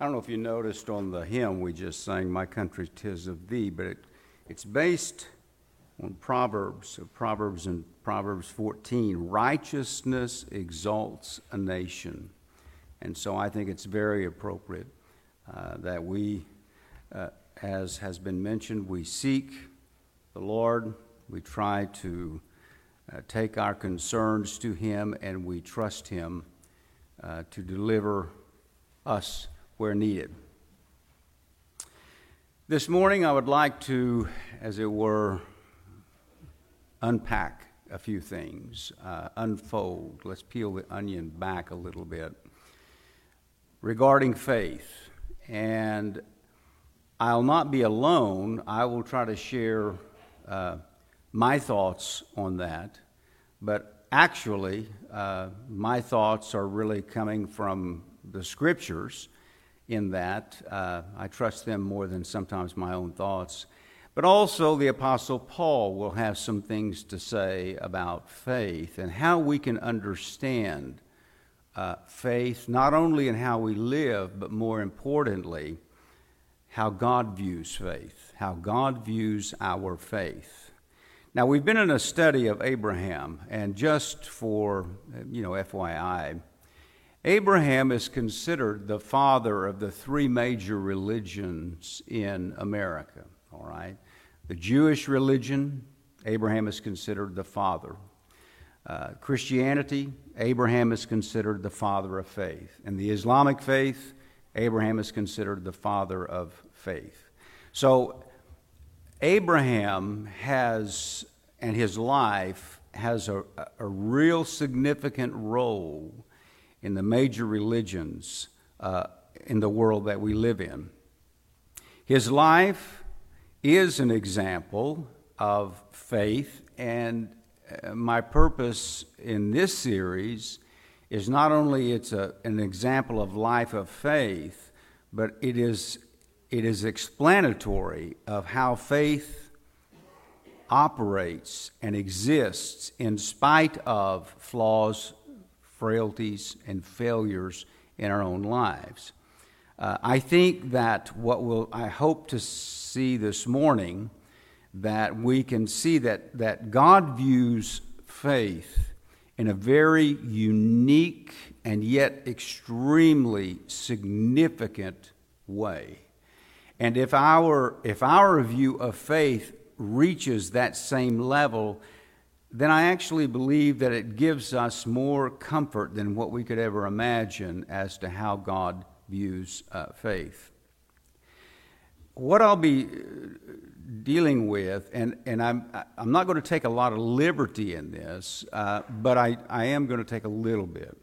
I don't know if you noticed on the hymn we just sang, My Country Tis of Thee, but it, it's based on Proverbs, Proverbs and Proverbs 14. Righteousness exalts a nation. And so I think it's very appropriate uh, that we, uh, as has been mentioned, we seek the Lord, we try to uh, take our concerns to Him, and we trust Him uh, to deliver us where needed. This morning, I would like to, as it were, unpack a few things, uh, unfold. Let's peel the onion back a little bit regarding faith. And I'll not be alone. I will try to share uh, my thoughts on that. But actually, uh, my thoughts are really coming from the scriptures in that. Uh, I trust them more than sometimes my own thoughts. But also, the Apostle Paul will have some things to say about faith and how we can understand uh, faith, not only in how we live, but more importantly, how God views faith, how God views our faith. Now, we've been in a study of Abraham, and just for, you know, FYI, Abraham is considered the father of the three major religions in America, all right? The Jewish religion, Abraham is considered the father. Uh, Christianity, Abraham is considered the father of faith. And the Islamic faith, Abraham is considered the father of faith. So, Abraham has, and his life has a, a real significant role in the major religions uh, in the world that we live in. His life is an example of faith, and uh, my purpose in this series is not only it's a, an example of life of faith, but it is, it is explanatory of how faith operates and exists in spite of flaws frailties and failures in our own lives. Uh, I think that what will I hope to see this morning that we can see that, that God views faith in a very unique and yet extremely significant way. And if our, if our view of faith reaches that same level, then I actually believe that it gives us more comfort than what we could ever imagine as to how God views uh, faith. What I'll be uh, dealing with, and, and I'm, I'm not going to take a lot of liberty in this, uh, but I, I am going to take a little bit.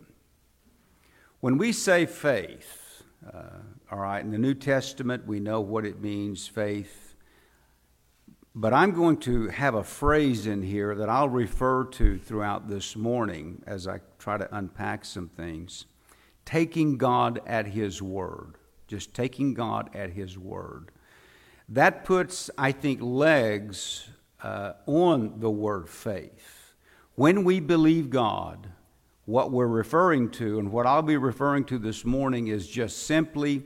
When we say faith, uh, all right, in the New Testament, we know what it means faith but I'm going to have a phrase in here that I'll refer to throughout this morning as I try to unpack some things. Taking God at His word. Just taking God at His word. That puts, I think, legs uh, on the word faith. When we believe God, what we're referring to, and what I'll be referring to this morning, is just simply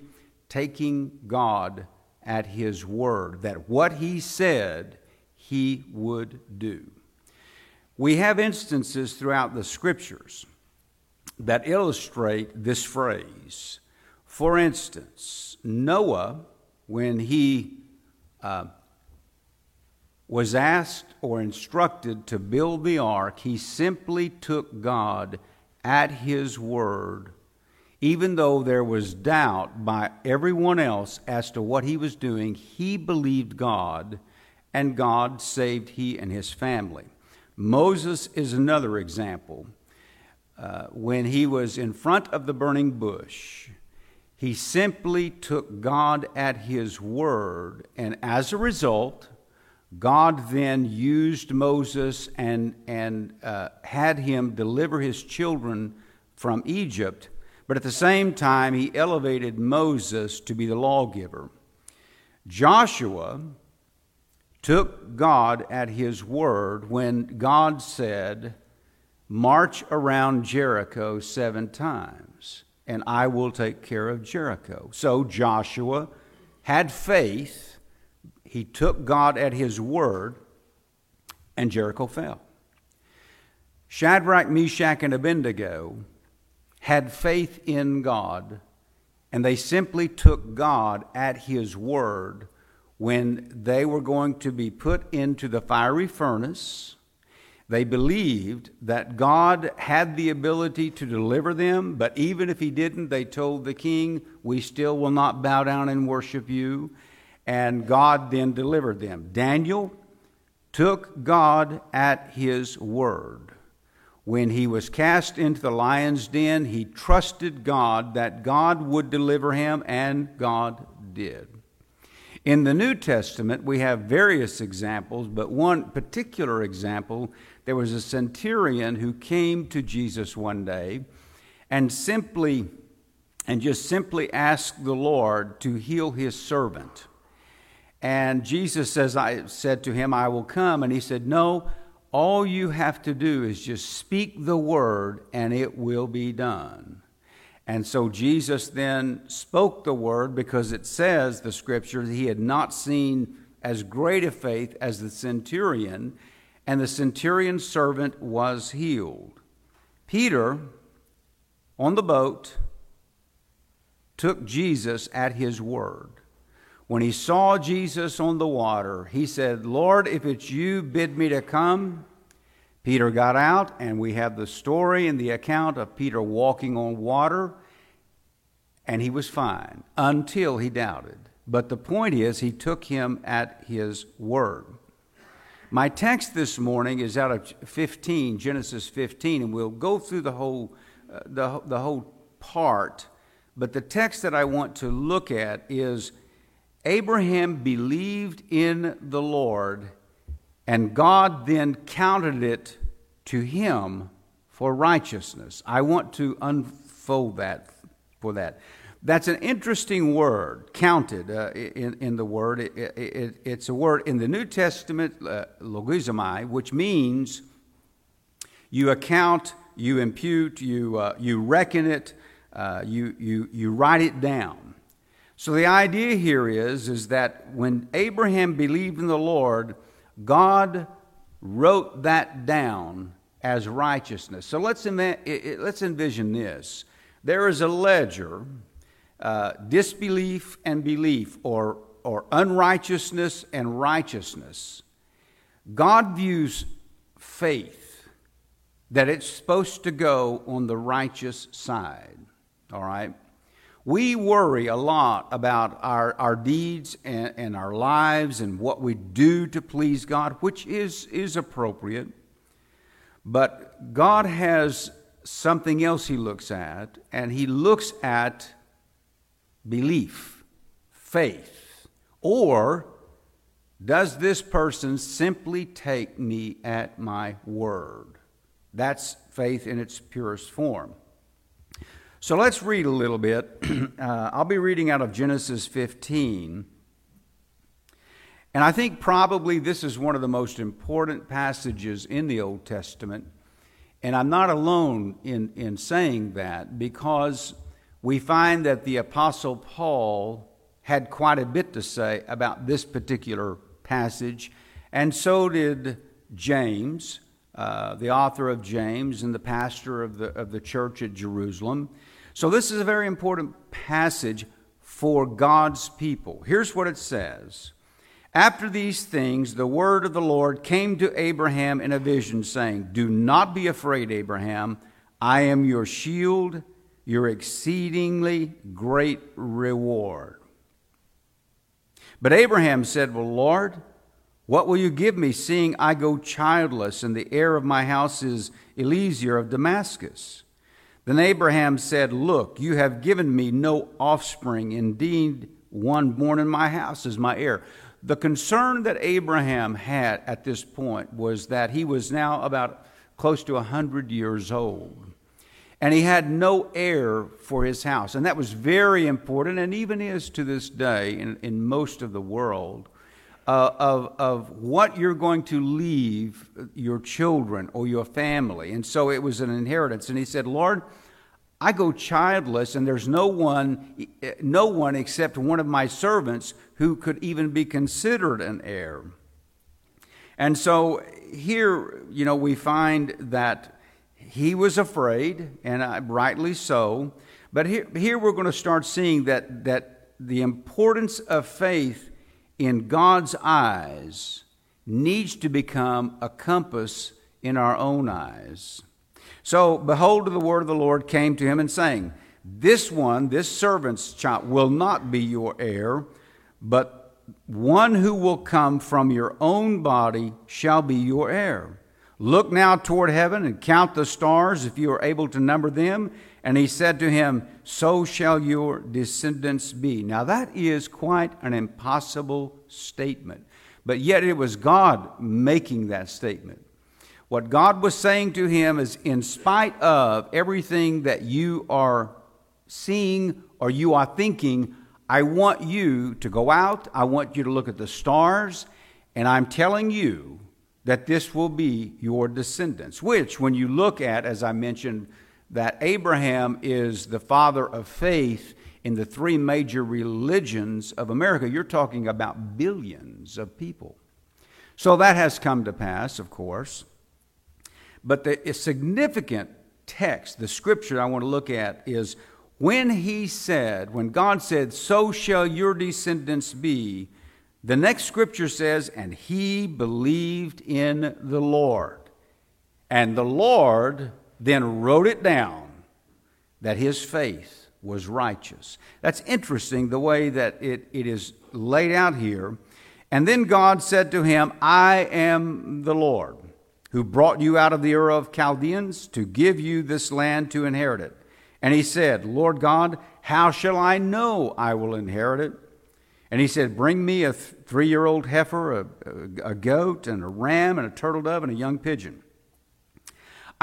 taking God at his word, that what he said he would do. We have instances throughout the scriptures that illustrate this phrase. For instance, Noah, when he uh, was asked or instructed to build the ark, he simply took God at his word even though there was doubt by everyone else as to what he was doing, he believed God, and God saved he and his family. Moses is another example. Uh, when he was in front of the burning bush, he simply took God at his word, and as a result, God then used Moses and, and uh, had him deliver his children from Egypt but at the same time, he elevated Moses to be the lawgiver. Joshua took God at his word when God said, March around Jericho seven times. and I will take care of Jericho. So Joshua had faith. He took God at his word, and Jericho fell. Shadrach, Meshach, and Abednego had faith in God, and they simply took God at his word when they were going to be put into the fiery furnace they believed that God had the ability to deliver them, but even if He didn't, they told the king, We still will not bow down and worship you. And God then delivered them. Daniel took God at His word. When he was cast into the lion's den, he trusted God that God would deliver him, and God did. In the New Testament, we have various examples, but one particular example there was a centurion who came to Jesus one day and simply and just simply asked the Lord to heal his servant. And Jesus says, I said to him, I will come. And he said, No, all you have to do is just speak the word and it will be done. And so Jesus then spoke the word because it says, the scripture, he had not seen as great a faith as the centurion and the centurion's servant was healed. Peter, on the boat, took Jesus at his word. When he saw Jesus on the water, he said, Lord, if it's you, bid me to come. Peter got out, and we have the story and the account of Peter walking on water, and he was fine until he doubted. But the point is, he took him at his word. My text this morning is out of 15, Genesis 15, and we'll go through the whole, uh, the, the whole part. But the text that I want to look at is Abraham believed in the Lord, and God then counted it to him for righteousness. I want to unfold that for that. That's an interesting word, counted uh, in, in the word. It, it, it's a word in the New Testament, uh, logizomai, which means you account, you impute, you, uh, you reckon it, uh, you, you, you write it down. So the idea here is, is that when Abraham believed in the Lord, God wrote that down as righteousness. So let's, let's envision this. There is a ledger uh, disbelief and belief, or, or unrighteousness and righteousness. God views faith that it's supposed to go on the righteous side. All right? We worry a lot about our, our deeds and, and our lives and what we do to please God, which is, is appropriate. But God has something else He looks at, and He looks at belief, faith? Or does this person simply take me at my word? That's faith in its purest form. So let's read a little bit. uh, I'll be reading out of Genesis 15. And I think probably this is one of the most important passages in the Old Testament. And I'm not alone in, in saying that because we find that the Apostle Paul had quite a bit to say about this particular passage, and so did James, uh, the author of James and the pastor of the, of the church at Jerusalem. So, this is a very important passage for God's people. Here's what it says After these things, the word of the Lord came to Abraham in a vision, saying, Do not be afraid, Abraham. I am your shield your exceedingly great reward. But Abraham said, Well, Lord, what will you give me, seeing I go childless, and the heir of my house is Eliezer of Damascus? Then Abraham said, Look, you have given me no offspring. Indeed, one born in my house is my heir. The concern that Abraham had at this point was that he was now about close to a 100 years old and he had no heir for his house. And that was very important, and even is to this day in, in most of the world, of, of what you're going to leave your children or your family. And so it was an inheritance. And he said, Lord, I go childless, and there's no one, no one except one of my servants who could even be considered an heir. And so here, you know, we find that he was afraid, and rightly so. But here, here we're going to start seeing that, that the importance of faith in God's eyes needs to become a compass in our own eyes. So, behold, the word of the Lord came to him and saying, This one, this servant's child, will not be your heir, but one who will come from your own body shall be your heir. Look now toward heaven and count the stars if you are able to number them. And he said to him, So shall your descendants be. Now, that is quite an impossible statement. But yet, it was God making that statement. What God was saying to him is, in spite of everything that you are seeing or you are thinking, I want you to go out, I want you to look at the stars, and I'm telling you that this will be your descendants. Which, when you look at, as I mentioned, that Abraham is the father of faith in the three major religions of America, you're talking about billions of people. So that has come to pass, of course. But the significant text, the scripture I want to look at is when he said, when God said, So shall your descendants be, the next scripture says, And he believed in the Lord. And the Lord then wrote it down that his faith was righteous. That's interesting the way that it, it is laid out here. And then God said to him, I am the Lord who brought you out of the Ur of Chaldeans to give you this land to inherit it. And he said, Lord God, how shall I know I will inherit it? And he said, Bring me a three year old heifer, a, a, goat, and a ram, and a turtle dove, and a young pigeon.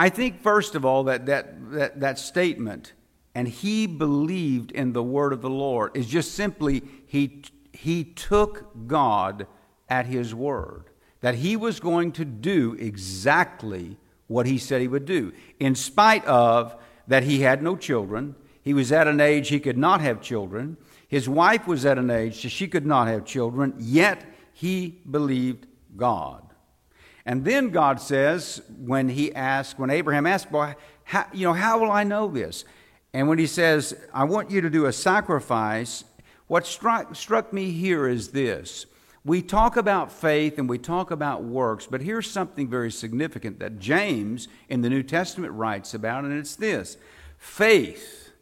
I think, first of all, that, that, that, that statement, and he believed in the word of the Lord, is just simply he, he took God at his word, that he was going to do exactly what he said he would do, in spite of that he had no children. He was at an age he could not have children. His wife was at an age she could not have children, yet he believed God. And then God says, when he asked, when Abraham asked, Boy, how, you know, how will I know this? And when he says, I want you to do a sacrifice, what struck, struck me here is this we talk about faith and we talk about works, but here's something very significant that James in the New Testament writes about, and it's this faith,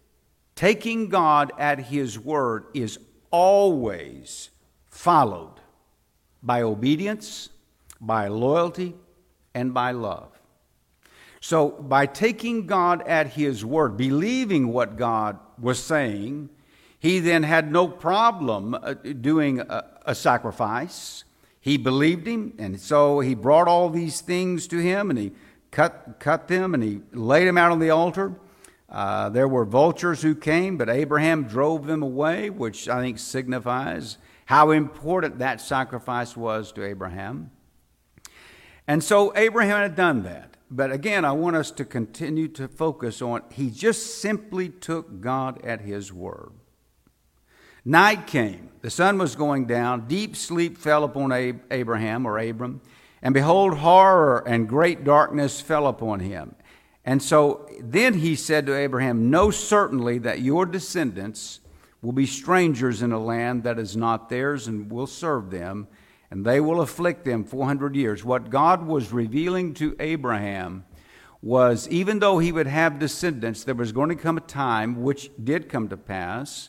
taking God at His word, is always followed by obedience, by loyalty, and by love. So, by taking God at His word, believing what God was saying, he then had no problem uh, doing a, a sacrifice. He believed him, and so he brought all these things to him, and he cut, cut them, and he laid them out on the altar. Uh, there were vultures who came, but Abraham drove them away, which I think signifies how important that sacrifice was to Abraham. And so Abraham had done that. But again, I want us to continue to focus on he just simply took God at his word. Night came, the sun was going down, deep sleep fell upon Abraham or Abram, and behold, horror and great darkness fell upon him. And so then he said to Abraham, Know certainly that your descendants will be strangers in a land that is not theirs and will serve them, and they will afflict them 400 years. What God was revealing to Abraham was even though he would have descendants, there was going to come a time, which did come to pass,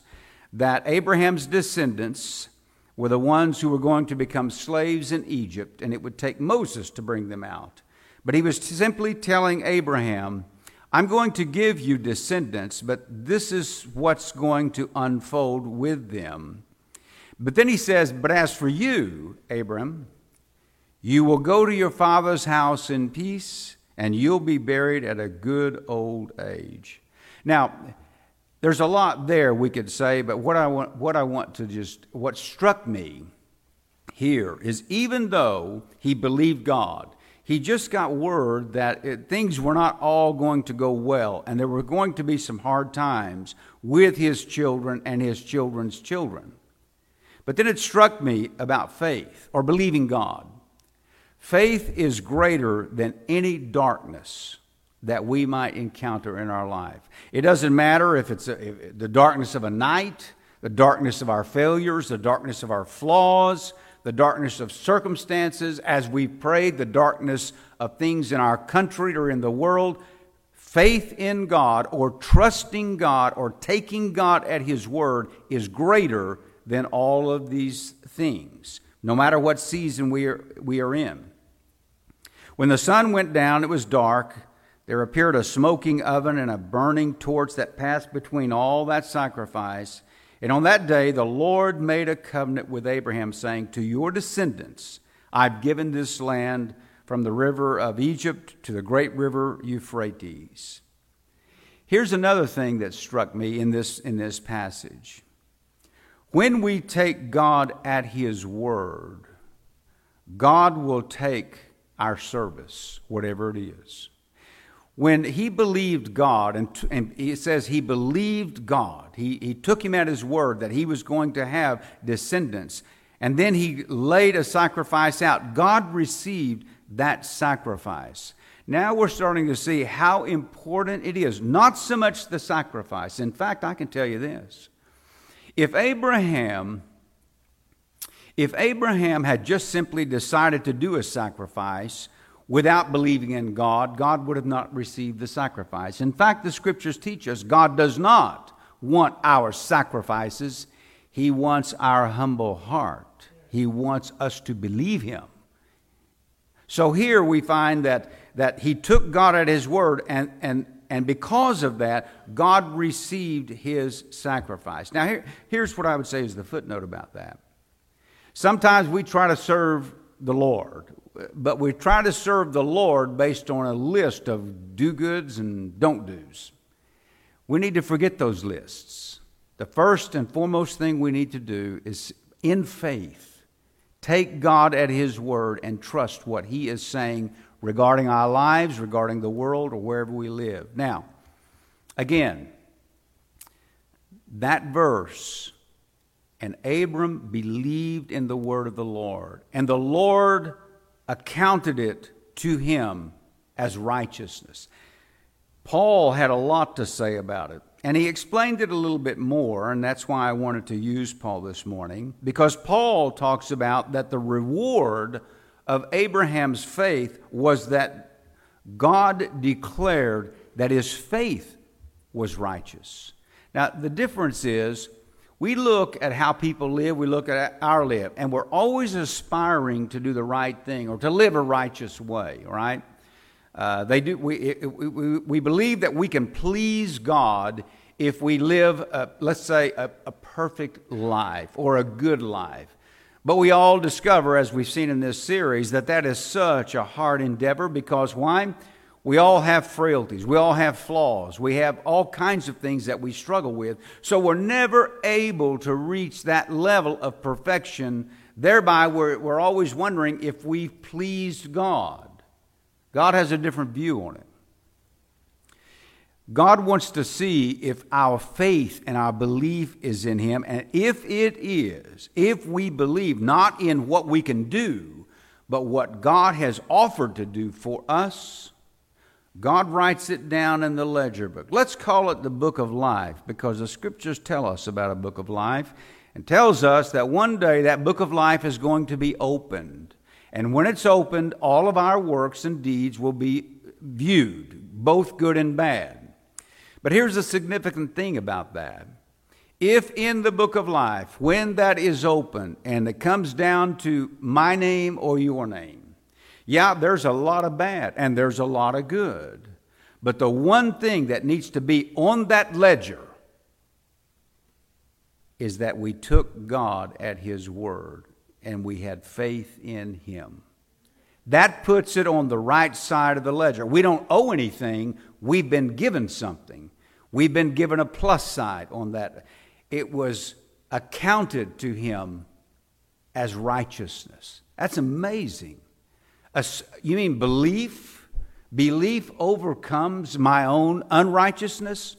that Abraham's descendants were the ones who were going to become slaves in Egypt, and it would take Moses to bring them out. But he was simply telling Abraham, I'm going to give you descendants, but this is what's going to unfold with them. But then he says, But as for you, Abram, you will go to your father's house in peace, and you'll be buried at a good old age. Now, there's a lot there we could say, but what I want, what I want to just, what struck me here is even though he believed God, he just got word that it, things were not all going to go well, and there were going to be some hard times with his children and his children's children. But then it struck me about faith or believing God. Faith is greater than any darkness that we might encounter in our life. It doesn't matter if it's a, if the darkness of a night, the darkness of our failures, the darkness of our flaws, the darkness of circumstances, as we prayed, the darkness of things in our country or in the world. Faith in God or trusting God or taking God at His word is greater than all of these things, no matter what season we are, we are in. When the sun went down, it was dark. There appeared a smoking oven and a burning torch that passed between all that sacrifice and on that day, the Lord made a covenant with Abraham, saying, To your descendants, I've given this land from the river of Egypt to the great river Euphrates. Here's another thing that struck me in this, in this passage. When we take God at His word, God will take our service, whatever it is when he believed God, and, and he says he believed God, he, he took him at his word that he was going to have descendants, and then he laid a sacrifice out. God received that sacrifice. Now we're starting to see how important it is. Not so much the sacrifice. In fact, I can tell you this. If Abraham if Abraham had just simply decided to do a sacrifice, without believing in God, God would have not received the sacrifice. In fact, the scriptures teach us God does not want our sacrifices, He wants our humble heart. He wants us to believe Him. So here we find that, that He took God at His word, and, and, and because of that, God received His sacrifice. Now, here, here's what I would say is the footnote about that. Sometimes we try to serve the Lord but we try to serve the Lord based on a list of do goods and don't do's. We need to forget those lists. The first and foremost thing we need to do is, in faith, take God at His word and trust what He is saying regarding our lives, regarding the world, or wherever we live. Now, again, that verse, and Abram believed in the word of the Lord, and the Lord accounted it to him as righteousness. Paul had a lot to say about it, and he explained it a little bit more, and that's why I wanted to use Paul this morning, because Paul talks about that the reward of Abraham's faith was that God declared that his faith was righteous. Now, the difference is we look at how people live, we look at our live, and we're always aspiring to do the right thing or to live a righteous way, right? Uh, they do, we, we, we believe that we can please God if we live, a, let's say, a, a perfect life or a good life. But we all discover, as we've seen in this series, that that is such a hard endeavor because why? We all have frailties. We all have flaws. We have all kinds of things that we struggle with. So we're never able to reach that level of perfection. Thereby, we're, we're always wondering if we've pleased God. God has a different view on it. God wants to see if our faith and our belief is in Him. And if it is, if we believe not in what we can do, but what God has offered to do for us, God writes it down in the ledger book. Let's call it the book of life because the scriptures tell us about a book of life and tells us that one day that book of life is going to be opened. And when it's opened, all of our works and deeds will be viewed, both good and bad. But here's the significant thing about that. If in the book of life, when that is open and it comes down to my name or your name, yeah, there's a lot of bad and there's a lot of good. But the one thing that needs to be on that ledger is that we took God at His word and we had faith in Him. That puts it on the right side of the ledger. We don't owe anything, we've been given something. We've been given a plus side on that. It was accounted to Him as righteousness. That's amazing. You mean belief? Belief overcomes my own unrighteousness?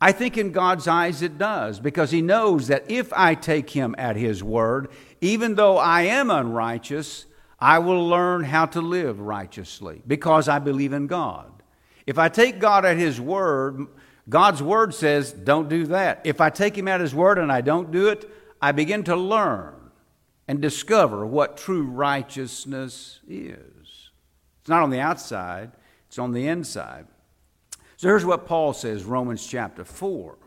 I think in God's eyes it does, because He knows that if I take Him at His word, even though I am unrighteous, I will learn how to live righteously because I believe in God. If I take God at His word, God's word says, don't do that. If I take Him at His word and I don't do it, I begin to learn and discover what true righteousness is. It's not on the outside, it's on the inside. So here's what Paul says, Romans chapter 4.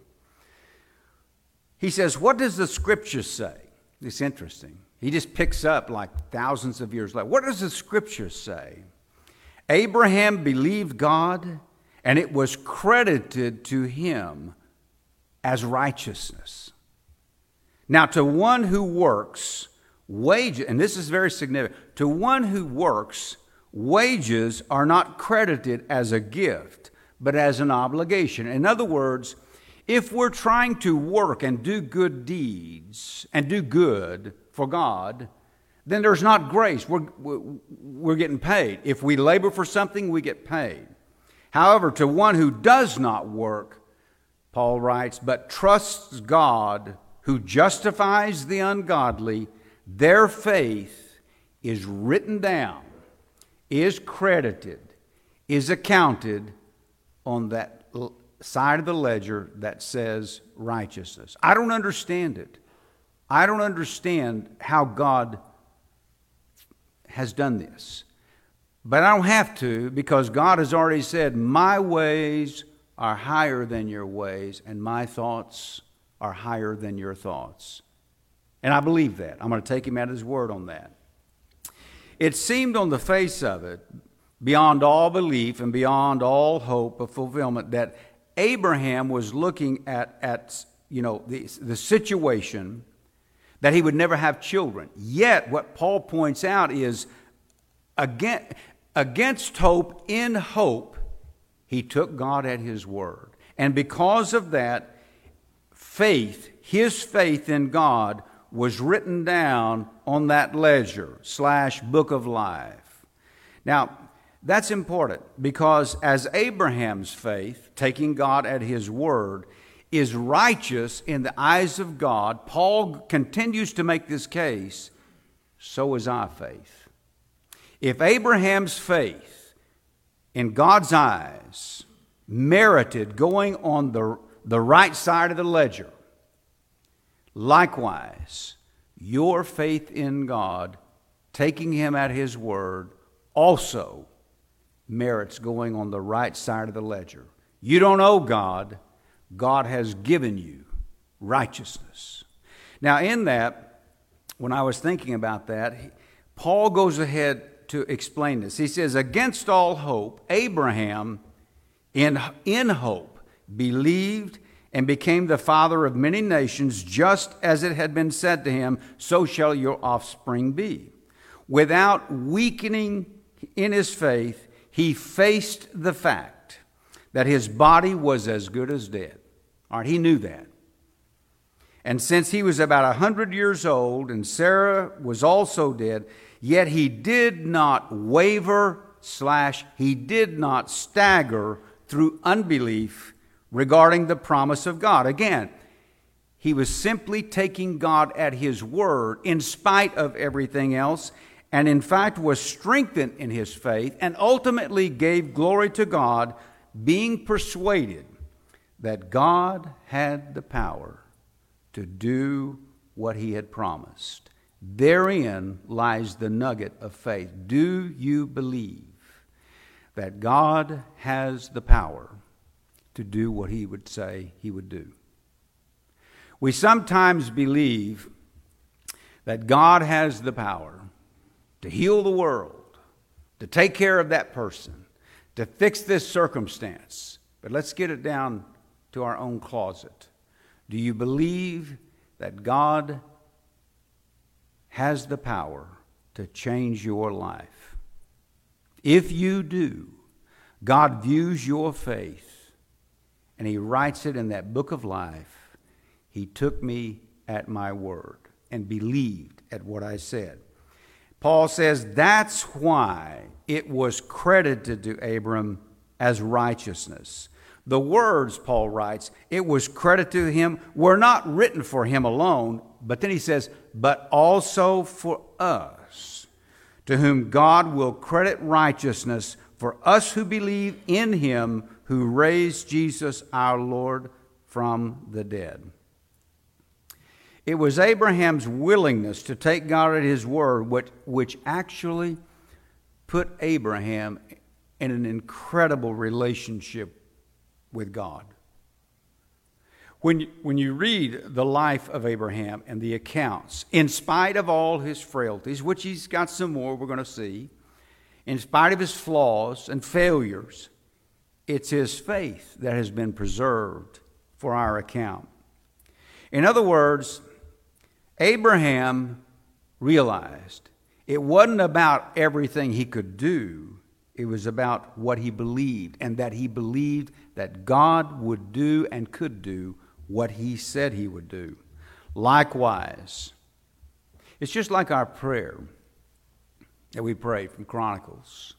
He says, What does the scripture say? It's interesting. He just picks up like thousands of years later. What does the scripture say? Abraham believed God, and it was credited to him as righteousness. Now, to one who works, wages, and this is very significant, to one who works, wages are not credited as a gift, but as an obligation. In other words, if we're trying to work and do good deeds and do good for God, then there's not grace. We're, we're getting paid. If we labor for something, we get paid. However, to one who does not work, Paul writes, but trusts God who justifies the ungodly, their faith is written down, is credited, is accounted on that side of the ledger that says righteousness. I don't understand it. I don't understand how God has done this. But I don't have to because God has already said, My ways are higher than your ways, and my thoughts are higher than your thoughts. And I believe that. I'm going to take him at his word on that. It seemed on the face of it, beyond all belief and beyond all hope of fulfillment, that Abraham was looking at, at you know, the, the situation that he would never have children. Yet, what Paul points out is against, hope, in hope, he took God at his word. And because of that, faith, his faith in God, was written down on that ledger slash book of life. Now, that's important because as Abraham's faith, taking God at his word, is righteous in the eyes of God, Paul continues to make this case, so is our faith. If Abraham's faith in God's eyes merited going on the, the right side of the ledger, likewise, your faith in God, taking Him at His word, also merits going on the right side of the ledger. You don't owe God God has given you righteousness. Now, in that, when I was thinking about that, Paul goes ahead to explain this. He says, Against all hope, Abraham, in, in hope, believed and became the father of many nations, just as it had been said to him, So shall your offspring be. Without weakening in his faith, he faced the fact that his body was as good as dead. All right, he knew that. And since he was about a hundred years old and Sarah was also dead, yet he did not waver slash he did not stagger through unbelief regarding the promise of God. Again, he was simply taking God at his word in spite of everything else, and in fact was strengthened in his faith and ultimately gave glory to God being persuaded that God had the power to do what he had promised. Therein lies the nugget of faith. Do you believe that God has the power to do what he would say he would do? We sometimes believe that God has the power to heal the world, to take care of that person, to fix this circumstance. But let's get it down to our own closet. Do you believe that God has the power to change your life? If you do, God views your faith and He writes it in that book of life. He took me at my word and believed at what I said. Paul says that's why it was credited to Abram as righteousness. The words, Paul writes, it was credited to him, were not written for him alone, but then he says, but also for us, to whom God will credit righteousness for us who believe in him who raised Jesus our Lord from the dead. It was Abraham's willingness to take God at his word which, which actually put Abraham in an incredible relationship with God. When you, when you read the life of Abraham and the accounts, in spite of all his frailties, which he's got some more we're going to see, in spite of his flaws and failures, it's his faith that has been preserved for our account. In other words, Abraham realized it wasn't about everything he could do, it was about what he believed, and that he believed that God would do and could do what he said he would do. Likewise, it's just like our prayer that we pray from Chronicles.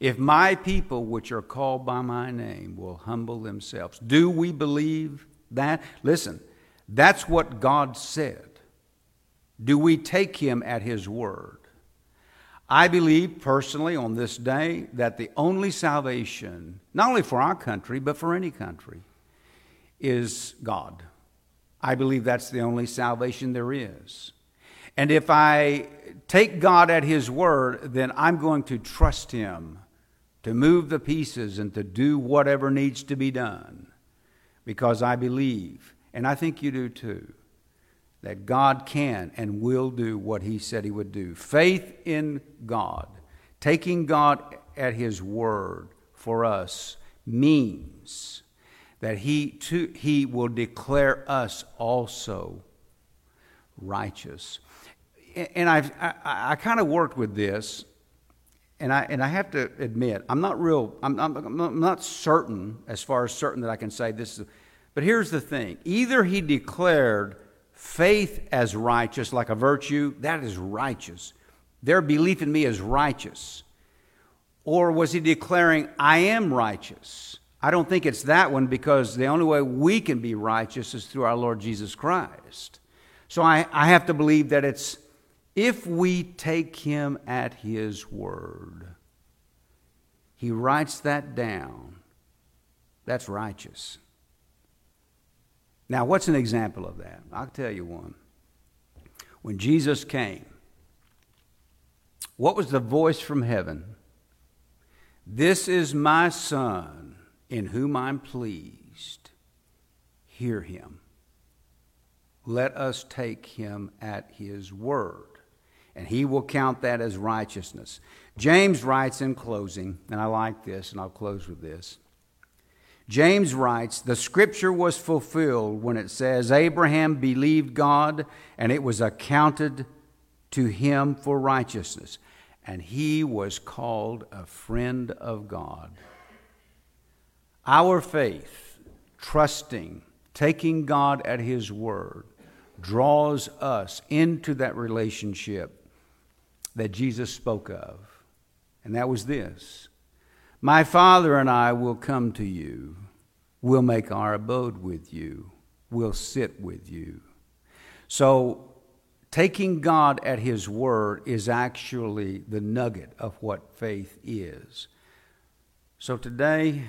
If my people, which are called by my name, will humble themselves, do we believe that? Listen, that's what God said. Do we take him at his word? I believe personally on this day that the only salvation, not only for our country, but for any country, is God. I believe that's the only salvation there is. And if I take God at His word, then I'm going to trust Him to move the pieces and to do whatever needs to be done because I believe, and I think you do too, that God can and will do what He said He would do. Faith in God, taking God at His word for us, means that He, too, he will declare us also righteous. And I've, I, I kind of worked with this, and I, and I have to admit, I'm not real, I'm, I'm, I'm not certain, as far as certain that I can say this, is, but here's the thing either He declared faith as righteous, like a virtue, that is righteous. Their belief in me is righteous. Or was he declaring, I am righteous? I don't think it's that one because the only way we can be righteous is through our Lord Jesus Christ. So I, I have to believe that it's if we take him at his word, he writes that down, that's righteous. Now, what's an example of that? I'll tell you one. When Jesus came, what was the voice from heaven? This is my Son, in whom I'm pleased. Hear him. Let us take him at his word, and he will count that as righteousness. James writes in closing, and I like this, and I'll close with this. James writes, The scripture was fulfilled when it says, Abraham believed God, and it was accounted to him for righteousness. And he was called a friend of God. Our faith, trusting, taking God at his word, draws us into that relationship that Jesus spoke of. And that was this my Father and I will come to you. We'll make our abode with you. We'll sit with you. So, taking God at His word is actually the nugget of what faith is. So, today,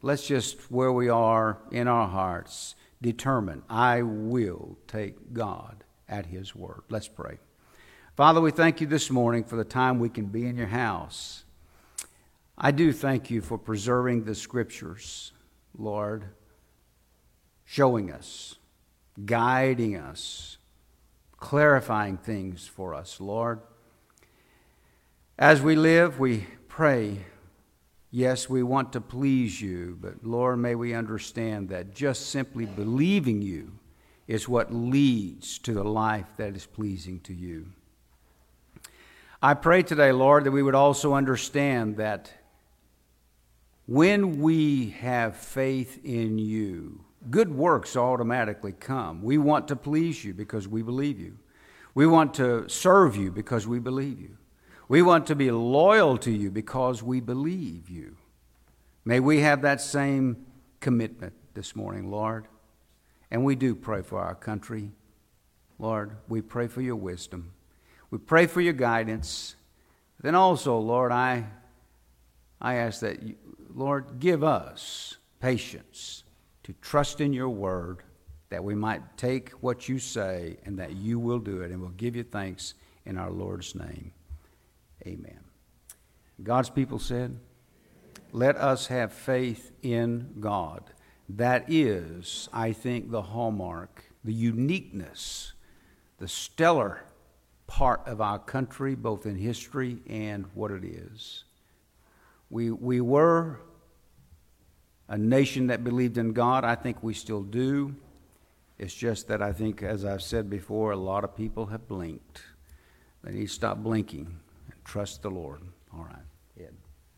let's just, where we are in our hearts, determine I will take God at His word. Let's pray. Father, we thank you this morning for the time we can be in your house. I do thank you for preserving the scriptures, Lord, showing us, guiding us, clarifying things for us, Lord. As we live, we pray. Yes, we want to please you, but Lord, may we understand that just simply believing you is what leads to the life that is pleasing to you. I pray today, Lord, that we would also understand that when we have faith in you, good works automatically come. We want to please you because we believe you. We want to serve you because we believe you. We want to be loyal to you because we believe you. May we have that same commitment this morning, Lord. And we do pray for our country. Lord, we pray for your wisdom. We pray for your guidance. Then also, Lord, I, I ask that, you, Lord, give us patience to trust in your word that we might take what you say and that you will do it. And we'll give you thanks in our Lord's name. Amen. God's people said, Let us have faith in God. That is, I think, the hallmark, the uniqueness, the stellar part of our country, both in history and what it is. We, we were a nation that believed in God. I think we still do. It's just that I think, as I've said before, a lot of people have blinked. They need to stop blinking and trust the Lord. All right.